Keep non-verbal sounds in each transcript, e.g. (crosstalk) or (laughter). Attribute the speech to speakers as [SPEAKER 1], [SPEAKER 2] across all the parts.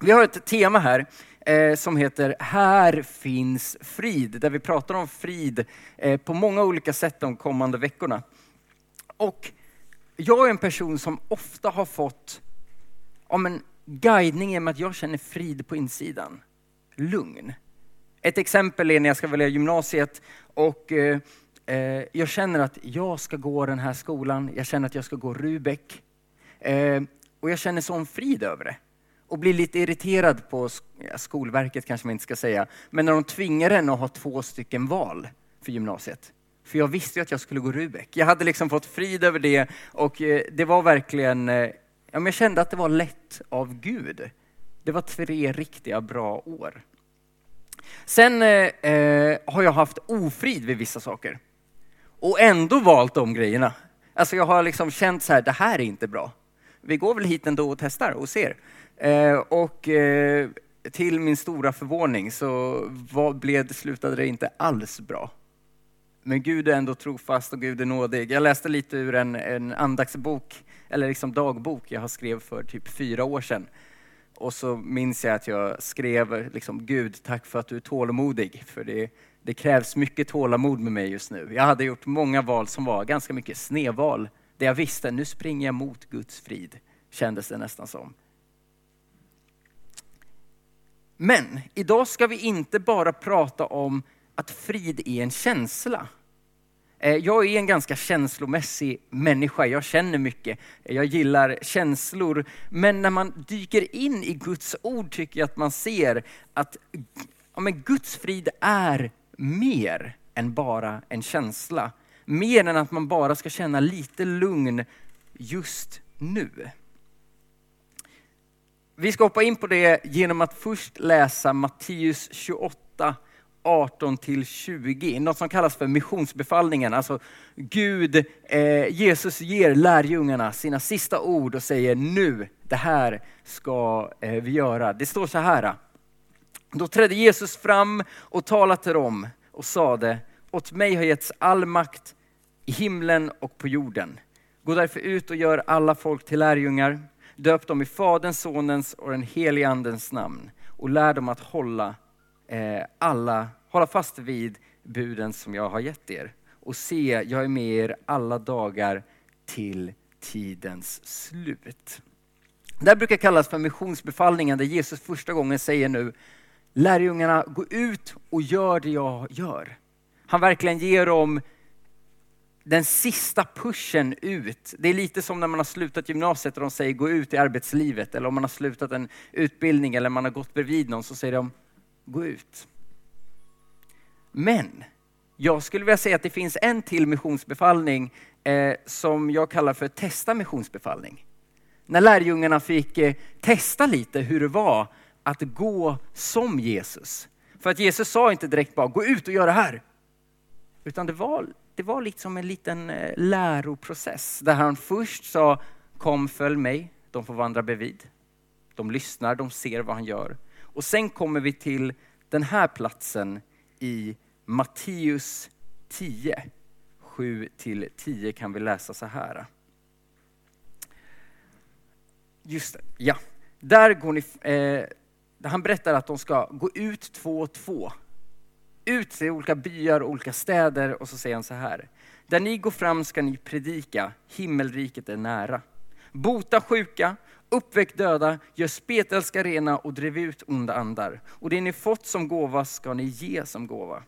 [SPEAKER 1] Vi har ett tema här eh, som heter Här finns frid, där vi pratar om frid eh, på många olika sätt de kommande veckorna. Och jag är en person som ofta har fått ja, men, guidning genom att jag känner frid på insidan. Lugn. Ett exempel är när jag ska välja gymnasiet och eh, eh, jag känner att jag ska gå den här skolan, jag känner att jag ska gå Rubek. Eh, och jag känner sån frid över det. Och blir lite irriterad på Skolverket kanske man inte ska säga, men när de tvingar en att ha två stycken val för gymnasiet. För jag visste ju att jag skulle gå Rubek. Jag hade liksom fått frid över det och eh, det var verkligen, eh, ja, men jag kände att det var lätt av Gud. Det var tre riktiga bra år. Sen eh, eh, har jag haft ofrid vid vissa saker och ändå valt de grejerna. Alltså jag har liksom känt så här, det här är inte bra. Vi går väl hit ändå och testar och ser. Eh, och eh, till min stora förvåning så var, blev, slutade det inte alls bra. Men Gud är ändå trofast och Gud är nådig. Jag läste lite ur en, en andaktsbok, eller liksom dagbok jag har skrev för typ fyra år sedan. Och så minns jag att jag skrev liksom, Gud, tack för att du är tålmodig. För det, det krävs mycket tålamod med mig just nu. Jag hade gjort många val som var ganska mycket snedval. Där jag visste, nu springer jag mot Guds frid, kändes det nästan som. Men idag ska vi inte bara prata om att frid är en känsla. Eh, jag är en ganska känslomässig människa, jag känner mycket, jag gillar känslor. Men när man dyker in i Guds ord tycker jag att man ser att ja, men Guds frid är mer än bara en känsla. Mer än att man bara ska känna lite lugn just nu. Vi ska hoppa in på det genom att först läsa Matteus 28, 18-20. något som kallas för missionsbefallningen. Alltså Gud, eh, Jesus ger lärjungarna sina sista ord och säger nu, det här ska eh, vi göra. Det står så här. Då trädde Jesus fram och talade till dem och sade, åt mig har getts all makt i himlen och på jorden. Gå därför ut och gör alla folk till lärjungar. Döp dem i Faderns, Sonens och den helige Andens namn och lär dem att hålla eh, alla, hålla fast vid buden som jag har gett er. Och se, jag är med er alla dagar till tidens slut. Det här brukar kallas för missionsbefallningen där Jesus första gången säger nu, lärjungarna gå ut och gör det jag gör. Han verkligen ger dem den sista pushen ut. Det är lite som när man har slutat gymnasiet och de säger gå ut i arbetslivet. Eller om man har slutat en utbildning eller man har gått bredvid någon så säger de gå ut. Men jag skulle vilja säga att det finns en till missionsbefallning eh, som jag kallar för testa missionsbefallning. När lärjungarna fick eh, testa lite hur det var att gå som Jesus. För att Jesus sa inte direkt bara gå ut och gör det här. Utan det var det var liksom en liten eh, läroprocess där han först sa kom följ mig, de får vandra bredvid. De lyssnar, de ser vad han gör. Och sen kommer vi till den här platsen i Matteus 10. 7 till 10 kan vi läsa så här. Just det, ja. Där går ni, eh, han berättar att de ska gå ut två och två ut till olika byar och olika städer och så säger han så här. Där ni går fram ska ni predika, himmelriket är nära. Bota sjuka, uppväck döda, gör spetälska rena och driv ut onda andar. Och det ni fått som gåva ska ni ge som gåva.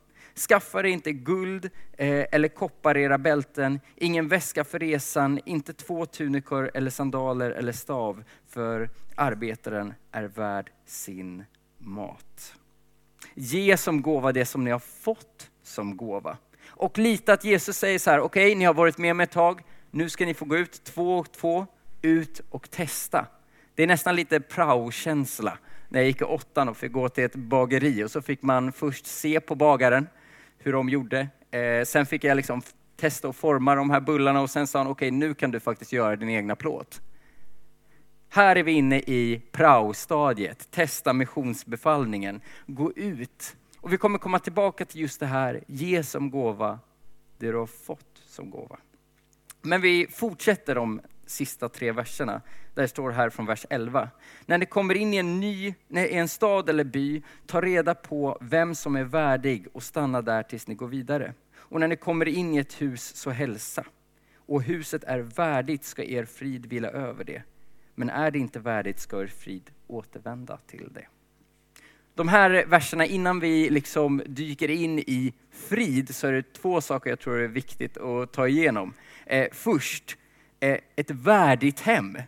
[SPEAKER 1] Skaffa er inte guld eh, eller koppar i era bälten, ingen väska för resan, inte två tunikor eller sandaler eller stav, för arbetaren är värd sin mat. Ge som gåva det som ni har fått som gåva. Och lita att Jesus säger så här, okej, okay, ni har varit med mig ett tag, nu ska ni få gå ut två och två, ut och testa. Det är nästan lite prao-känsla. När jag gick i åttan och fick gå till ett bageri och så fick man först se på bagaren hur de gjorde. Eh, sen fick jag liksom testa och forma de här bullarna och sen sa han, okej, okay, nu kan du faktiskt göra din egna plåt. Här är vi inne i prao-stadiet, testa missionsbefallningen, gå ut. Och vi kommer komma tillbaka till just det här, ge som gåva det du har fått som gåva. Men vi fortsätter de sista tre verserna. Där det står här från vers 11. När ni kommer in i en ny, i en stad eller by, ta reda på vem som är värdig och stanna där tills ni går vidare. Och när ni kommer in i ett hus, så hälsa. Och huset är värdigt ska er frid vila över det. Men är det inte värdigt ska er frid återvända till det. De här verserna, innan vi liksom dyker in i frid, så är det två saker jag tror är viktigt att ta igenom. Eh, först, eh, ett värdigt hem.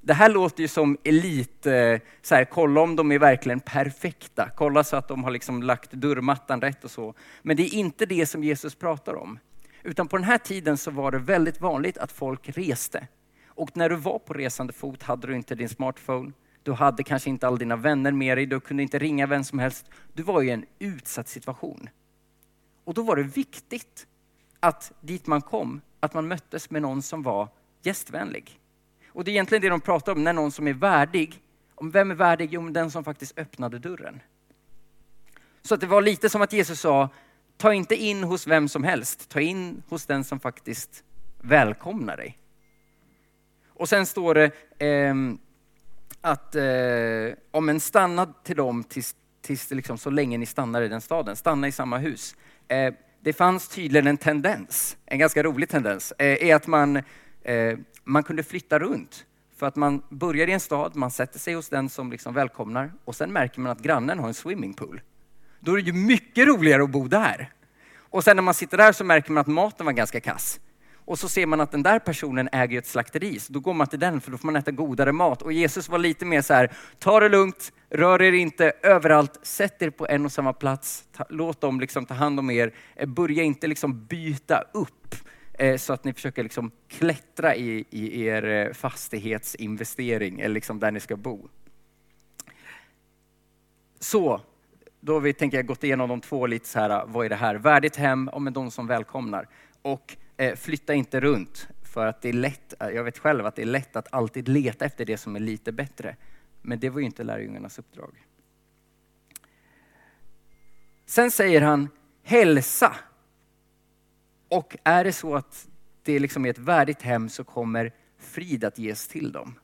[SPEAKER 1] Det här låter ju som elit, eh, så här, kolla om de är verkligen perfekta, kolla så att de har liksom lagt dörrmattan rätt och så. Men det är inte det som Jesus pratar om. Utan på den här tiden så var det väldigt vanligt att folk reste. Och när du var på resande fot hade du inte din smartphone, du hade kanske inte alla dina vänner med dig, du kunde inte ringa vem som helst. Du var i en utsatt situation. Och då var det viktigt att dit man kom, att man möttes med någon som var gästvänlig. Och det är egentligen det de pratar om, när någon som är värdig. Om vem är värdig? Jo, den som faktiskt öppnade dörren. Så att det var lite som att Jesus sa, ta inte in hos vem som helst, ta in hos den som faktiskt välkomnar dig. Och sen står det eh, att eh, om en stannar till dem tills, tills liksom, så länge ni stannar i den staden, stanna i samma hus. Eh, det fanns tydligen en tendens, en ganska rolig tendens, eh, är att man, eh, man kunde flytta runt. För att man börjar i en stad, man sätter sig hos den som liksom välkomnar och sen märker man att grannen har en swimmingpool. Då är det ju mycket roligare att bo där. Och sen när man sitter där så märker man att maten var ganska kass. Och så ser man att den där personen äger ett slakteri, så då går man till den för då får man äta godare mat. Och Jesus var lite mer så här, ta det lugnt, rör er inte överallt, sätt er på en och samma plats, ta, låt dem liksom ta hand om er, eh, börja inte liksom byta upp eh, så att ni försöker liksom klättra i, i er eh, fastighetsinvestering eller liksom där ni ska bo. Så, då har vi tänker jag, gått igenom de två lite så här, vad är det här? Värdigt hem, och med de som välkomnar. Och Eh, flytta inte runt för att det är lätt, eh, jag vet själv att det är lätt att alltid leta efter det som är lite bättre. Men det var ju inte lärjungarnas uppdrag. Sen säger han hälsa. Och är det så att det liksom är ett värdigt hem så kommer frid att ges till dem.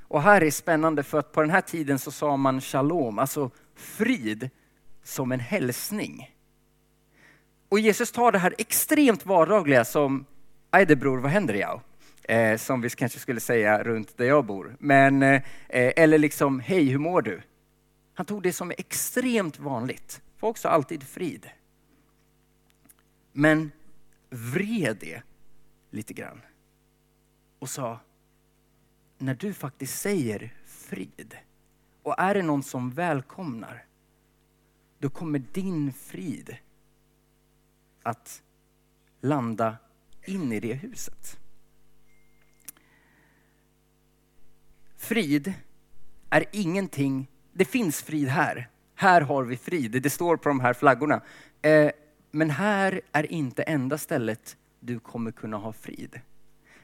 [SPEAKER 1] Och här är spännande för att på den här tiden så sa man shalom, alltså frid, som en hälsning. Och Jesus tar det här extremt vardagliga som, ajde bror, vad händer jag? Eh, som vi kanske skulle säga runt där jag bor. Men, eh, eller liksom, hej hur mår du? Han tog det som är extremt vanligt. Folk sa alltid frid. Men vred det lite grann och sa, när du faktiskt säger frid och är det någon som välkomnar, då kommer din frid att landa in i det huset. Frid är ingenting, det finns frid här. Här har vi frid, det står på de här flaggorna. Eh, men här är inte enda stället du kommer kunna ha frid.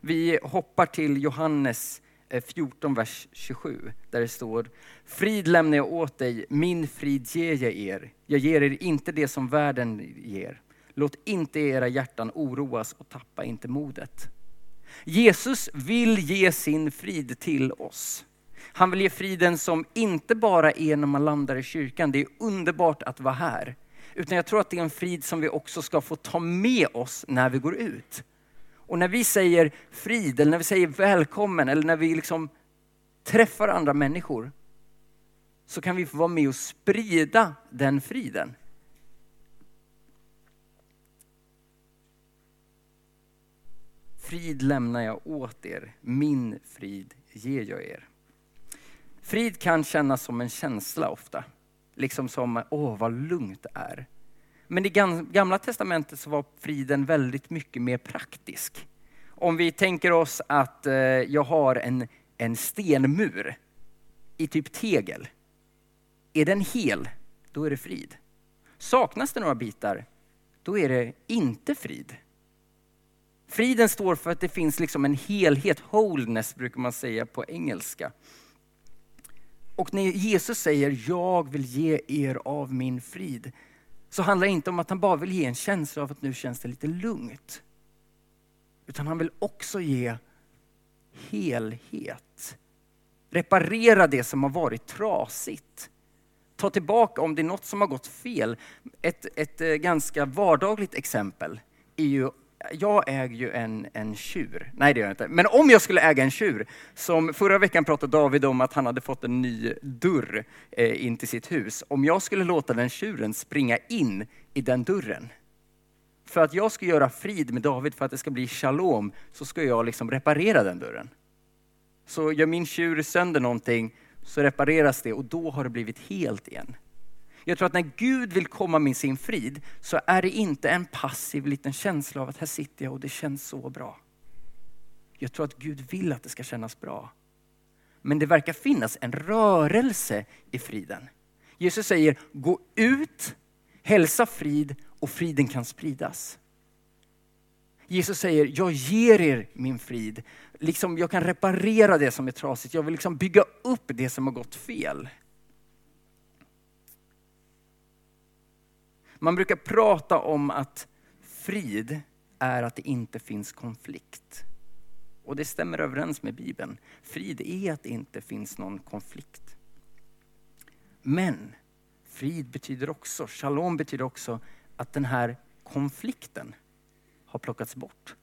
[SPEAKER 1] Vi hoppar till Johannes eh, 14, vers 27, där det står Frid lämnar jag åt dig, min frid ger jag er. Jag ger er inte det som världen ger. Låt inte era hjärtan oroas och tappa inte modet. Jesus vill ge sin frid till oss. Han vill ge friden som inte bara är när man landar i kyrkan, det är underbart att vara här. Utan jag tror att det är en frid som vi också ska få ta med oss när vi går ut. Och när vi säger frid, eller när vi säger välkommen, eller när vi liksom träffar andra människor, så kan vi få vara med och sprida den friden. Frid lämnar jag åt er, min frid ger jag er. Frid kan kännas som en känsla ofta. Liksom som, åh vad lugnt det är. Men i gamla testamentet så var friden väldigt mycket mer praktisk. Om vi tänker oss att eh, jag har en, en stenmur i typ tegel. Är den hel, då är det frid. Saknas det några bitar, då är det inte frid. Friden står för att det finns liksom en helhet, wholeness brukar man säga på engelska. Och när Jesus säger jag vill ge er av min frid, så handlar det inte om att han bara vill ge en känsla av att nu känns det lite lugnt. Utan han vill också ge helhet. Reparera det som har varit trasigt. Ta tillbaka om det är något som har gått fel. Ett, ett eh, ganska vardagligt exempel är ju jag äger ju en, en tjur. Nej, det gör jag inte. Men om jag skulle äga en tjur, som förra veckan pratade David om att han hade fått en ny dörr eh, in till sitt hus. Om jag skulle låta den tjuren springa in i den dörren, för att jag ska göra frid med David, för att det ska bli shalom, så ska jag liksom reparera den dörren. Så gör min tjur sönder någonting, så repareras det och då har det blivit helt igen. Jag tror att när Gud vill komma med sin frid så är det inte en passiv liten känsla av att här sitter jag och det känns så bra. Jag tror att Gud vill att det ska kännas bra. Men det verkar finnas en rörelse i friden. Jesus säger, gå ut, hälsa frid och friden kan spridas. Jesus säger, jag ger er min frid. Liksom jag kan reparera det som är trasigt. Jag vill liksom bygga upp det som har gått fel. Man brukar prata om att frid är att det inte finns konflikt. Och det stämmer överens med Bibeln. Frid är att det inte finns någon konflikt. Men frid betyder också, shalom betyder också att den här konflikten har plockats bort.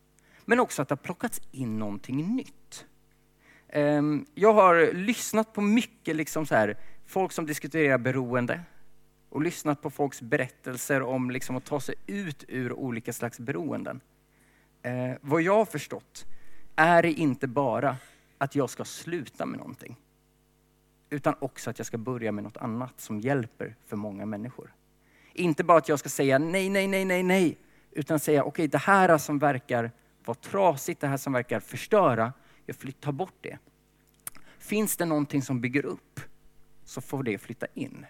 [SPEAKER 1] Men också att det har plockats in någonting nytt. Ehm, jag har lyssnat på mycket liksom så här, folk som diskuterar beroende, och lyssnat på folks berättelser om liksom att ta sig ut ur olika slags beroenden. Eh, vad jag har förstått är det inte bara att jag ska sluta med någonting, utan också att jag ska börja med något annat som hjälper för många människor. Inte bara att jag ska säga nej, nej, nej, nej, nej, utan säga okej, okay, det här som verkar vara trasigt, det här som verkar förstöra, jag flyttar bort det. Finns det någonting som bygger upp, så får det flytta in.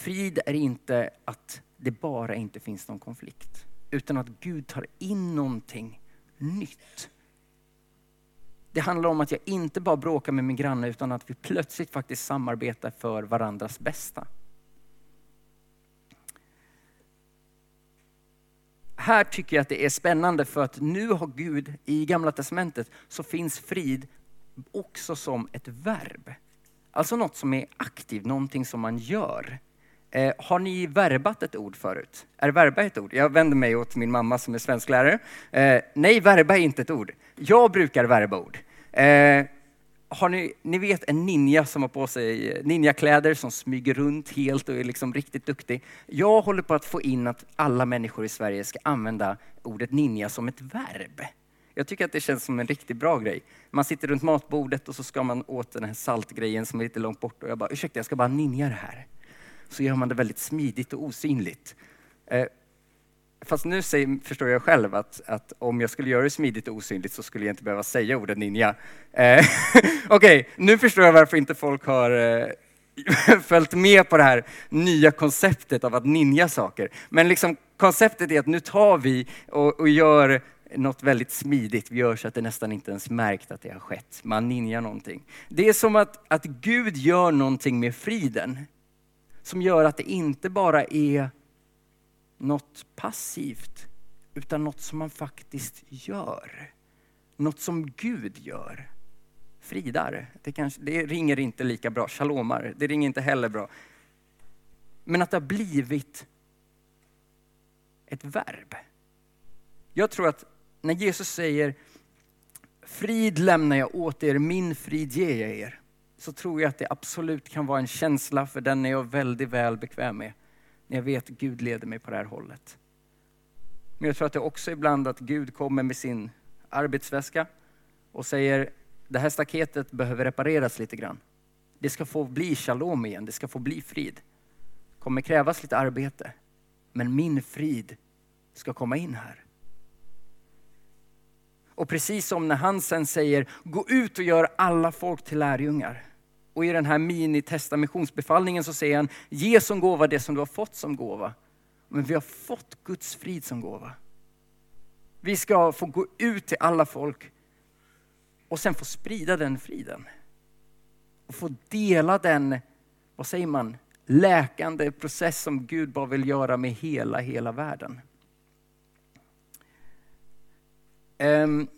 [SPEAKER 1] Frid är inte att det bara inte finns någon konflikt, utan att Gud tar in någonting nytt. Det handlar om att jag inte bara bråkar med min granne, utan att vi plötsligt faktiskt samarbetar för varandras bästa. Här tycker jag att det är spännande för att nu har Gud i Gamla Testamentet så finns frid också som ett verb. Alltså något som är aktivt, någonting som man gör. Eh, har ni verbat ett ord förut? Är verba ett ord? Jag vänder mig åt min mamma som är svensklärare. Eh, nej, verba är inte ett ord. Jag brukar verba ord. Eh, har ni, ni vet en ninja som har på sig eh, ninjakläder som smyger runt helt och är liksom riktigt duktig. Jag håller på att få in att alla människor i Sverige ska använda ordet ninja som ett verb. Jag tycker att det känns som en riktigt bra grej. Man sitter runt matbordet och så ska man åt den här saltgrejen som är lite långt bort och jag bara, ursäkta jag ska bara ninja det här så gör man det väldigt smidigt och osynligt. Eh, fast nu säger, förstår jag själv att, att, om jag skulle göra det smidigt och osynligt så skulle jag inte behöva säga ordet ninja. Eh, (laughs) Okej, okay, nu förstår jag varför inte folk har eh, (laughs) följt med på det här nya konceptet av att ninja saker. Men liksom, konceptet är att nu tar vi och, och gör något väldigt smidigt. Vi gör så att det nästan inte ens märkt att det har skett. Man ninjar någonting. Det är som att, att Gud gör någonting med friden som gör att det inte bara är något passivt, utan något som man faktiskt gör. Något som Gud gör. Fridar, det, kanske, det ringer inte lika bra. Shalomar, det ringer inte heller bra. Men att det har blivit ett verb. Jag tror att när Jesus säger frid lämnar jag åt er, min frid ger jag er så tror jag att det absolut kan vara en känsla, för den är jag väldigt väl bekväm med, när jag vet att Gud leder mig på det här hållet. Men jag tror att det också är ibland att Gud kommer med sin arbetsväska och säger, det här staketet behöver repareras lite grann. Det ska få bli shalom igen, det ska få bli frid. Det kommer krävas lite arbete, men min frid ska komma in här. Och precis som när han sen säger, gå ut och gör alla folk till lärjungar. Och i den här mini-testa så säger han, ge som gåva det som du har fått som gåva. Men vi har fått Guds frid som gåva. Vi ska få gå ut till alla folk och sen få sprida den friden. Och få dela den, vad säger man, läkande process som Gud bara vill göra med hela, hela världen. Um,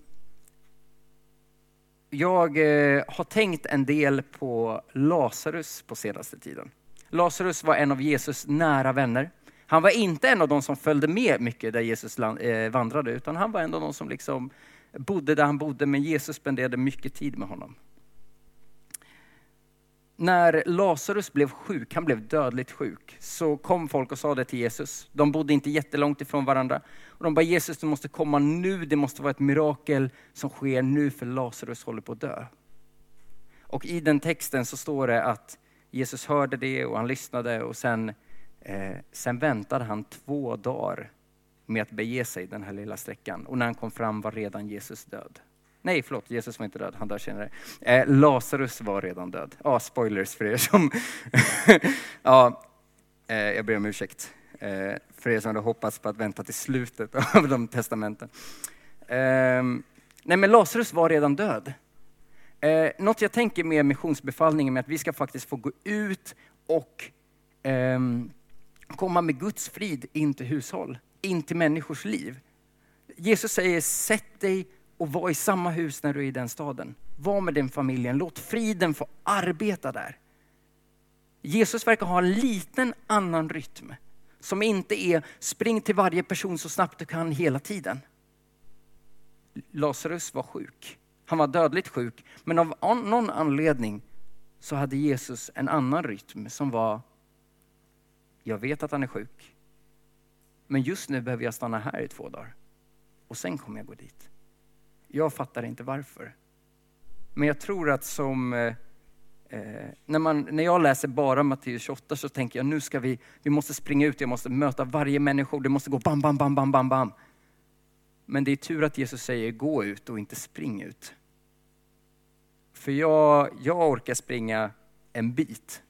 [SPEAKER 1] jag eh, har tänkt en del på Lazarus på senaste tiden. Lazarus var en av Jesus nära vänner. Han var inte en av de som följde med mycket där Jesus eh, vandrade, utan han var en av de som liksom bodde där han bodde, men Jesus spenderade mycket tid med honom när Lazarus blev sjuk, han blev dödligt sjuk, så kom folk och sa det till Jesus. De bodde inte jättelångt ifrån varandra. Och de bara, Jesus du måste komma nu, det måste vara ett mirakel som sker nu för Lazarus håller på att dö. Och i den texten så står det att Jesus hörde det och han lyssnade och sen, eh, sen väntade han två dagar med att bege sig den här lilla sträckan. Och när han kom fram var redan Jesus död. Nej, förlåt, Jesus var inte död, han dör senare. Eh, Lazarus var redan död. Ja, spoilers för er som... (laughs) ja, eh, jag ber om ursäkt eh, för er som hade hoppats på att vänta till slutet (laughs) av de testamenten. Eh, nej, men Lazarus var redan död. Eh, något jag tänker med missionsbefallningen med att vi ska faktiskt få gå ut och eh, komma med Guds frid in till hushåll, in till människors liv. Jesus säger, sätt dig och var i samma hus när du är i den staden. Var med den familjen, låt friden få arbeta där. Jesus verkar ha en liten annan rytm som inte är spring till varje person så snabbt du kan hela tiden. Lazarus var sjuk. Han var dödligt sjuk, men av någon anledning så hade Jesus en annan rytm som var, jag vet att han är sjuk, men just nu behöver jag stanna här i två dagar och sen kommer jag gå dit. Jag fattar inte varför. Men jag tror att som eh, eh när, man, när jag läser bara Matteus 28 så tänker jag nu ska vi, vi måste springa ut, jag måste möta varje människa, det måste gå bam, bam, bam, bam, bam, bam. Men det är tur att Jesus säger gå ut och inte spring ut. För jag, jag orkar springa en bit.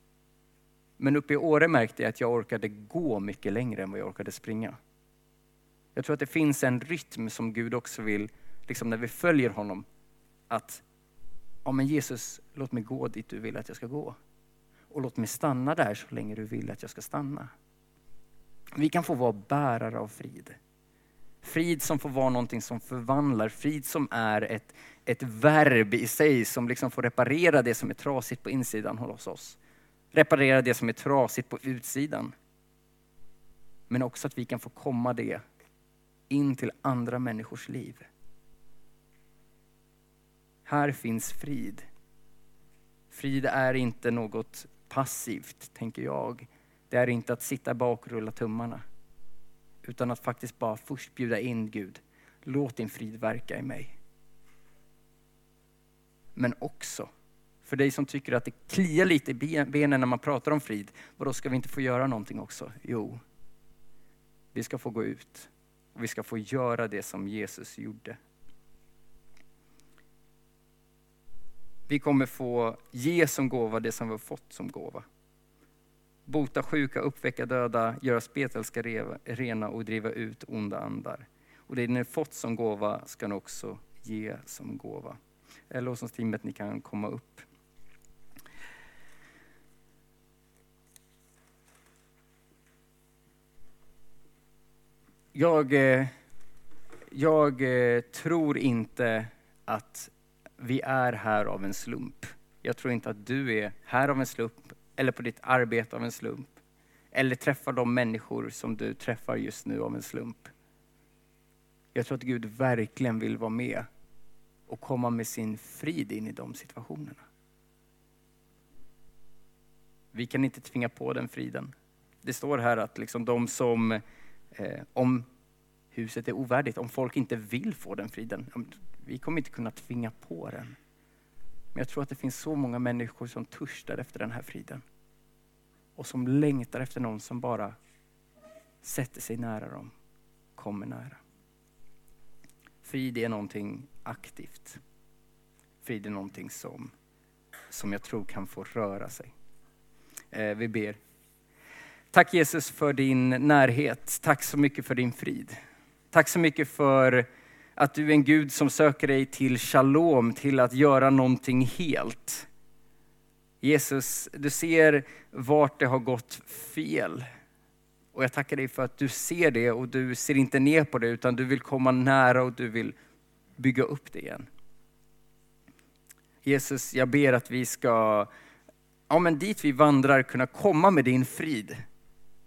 [SPEAKER 1] Men uppe i Åre märkte jag att jag orkade gå mycket längre än vad jag orkade springa. Jag tror att det finns en rytm som Gud också vill liksom när vi följer honom, att ja, men Jesus, låt mig gå dit du vill att jag ska gå. Och låt mig stanna där så länge du vill att jag ska stanna. Vi kan få vara bärare av frid. Frid som får vara någonting som förvandlar, frid som är ett, ett verb i sig som liksom får reparera det som är trasigt på insidan hos oss. Reparera det som är trasigt på utsidan. Men också att vi kan få komma det in till andra människors liv. Här finns frid. Frid är inte något passivt, tänker jag. Det är inte att sitta bak och rulla tummarna. Utan att faktiskt bara först bjuda in Gud. Låt din frid verka i mig. Men också, för dig som tycker att det kliar lite i benen när man pratar om frid. Vadå, ska vi inte få göra någonting också? Jo, vi ska få gå ut. Och vi ska få göra det som Jesus gjorde. Vi kommer få ge som gåva det som vi har fått som gåva. Bota sjuka, uppväcka döda, göra spetälska rena och driva ut onda andar. Och det ni har fått som gåva ska ni också ge som gåva. Lovsångsteamet, ni kan komma upp. Jag, eh, jag eh, tror inte att vi är här av en slump. Jag tror inte att du är här av en slump eller på ditt arbete av en slump. Eller träffar de människor som du träffar just nu av en slump. Jag tror att Gud verkligen vill vara med och komma med sin frid in i de situationerna. Vi kan inte tvinga på den friden. Det står här att liksom de som, eh, om huset är ovärdigt, om folk inte vill få den friden, vi kommer inte kunna tvinga på den. Men jag tror att det finns så många människor som törstar efter den här friden. Och som längtar efter någon som bara sätter sig nära dem, kommer nära. Frid är någonting aktivt. Frid är någonting som, som jag tror kan få röra sig. Eh, vi ber. Tack Jesus för din närhet. Tack så mycket för din frid. Tack så mycket för att du är en Gud som söker dig till shalom, till att göra någonting helt. Jesus, du ser vart det har gått fel. Och jag tackar dig för att du ser det och du ser inte ner på det utan du vill komma nära och du vill bygga upp det igen. Jesus, jag ber att vi ska, ja men dit vi vandrar, kunna komma med din frid.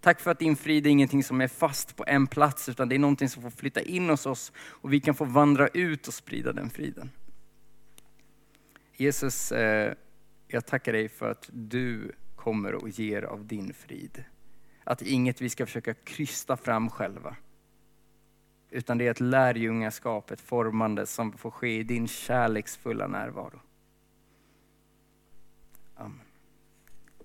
[SPEAKER 1] Tack för att din frid är ingenting som är fast på en plats, utan det är någonting som får flytta in hos oss och vi kan få vandra ut och sprida den friden. Jesus, eh, jag tackar dig för att du kommer och ger av din frid. Att inget vi ska försöka krysta fram själva. Utan det är ett lärjungaskap, ett formande som får ske i din kärleksfulla närvaro.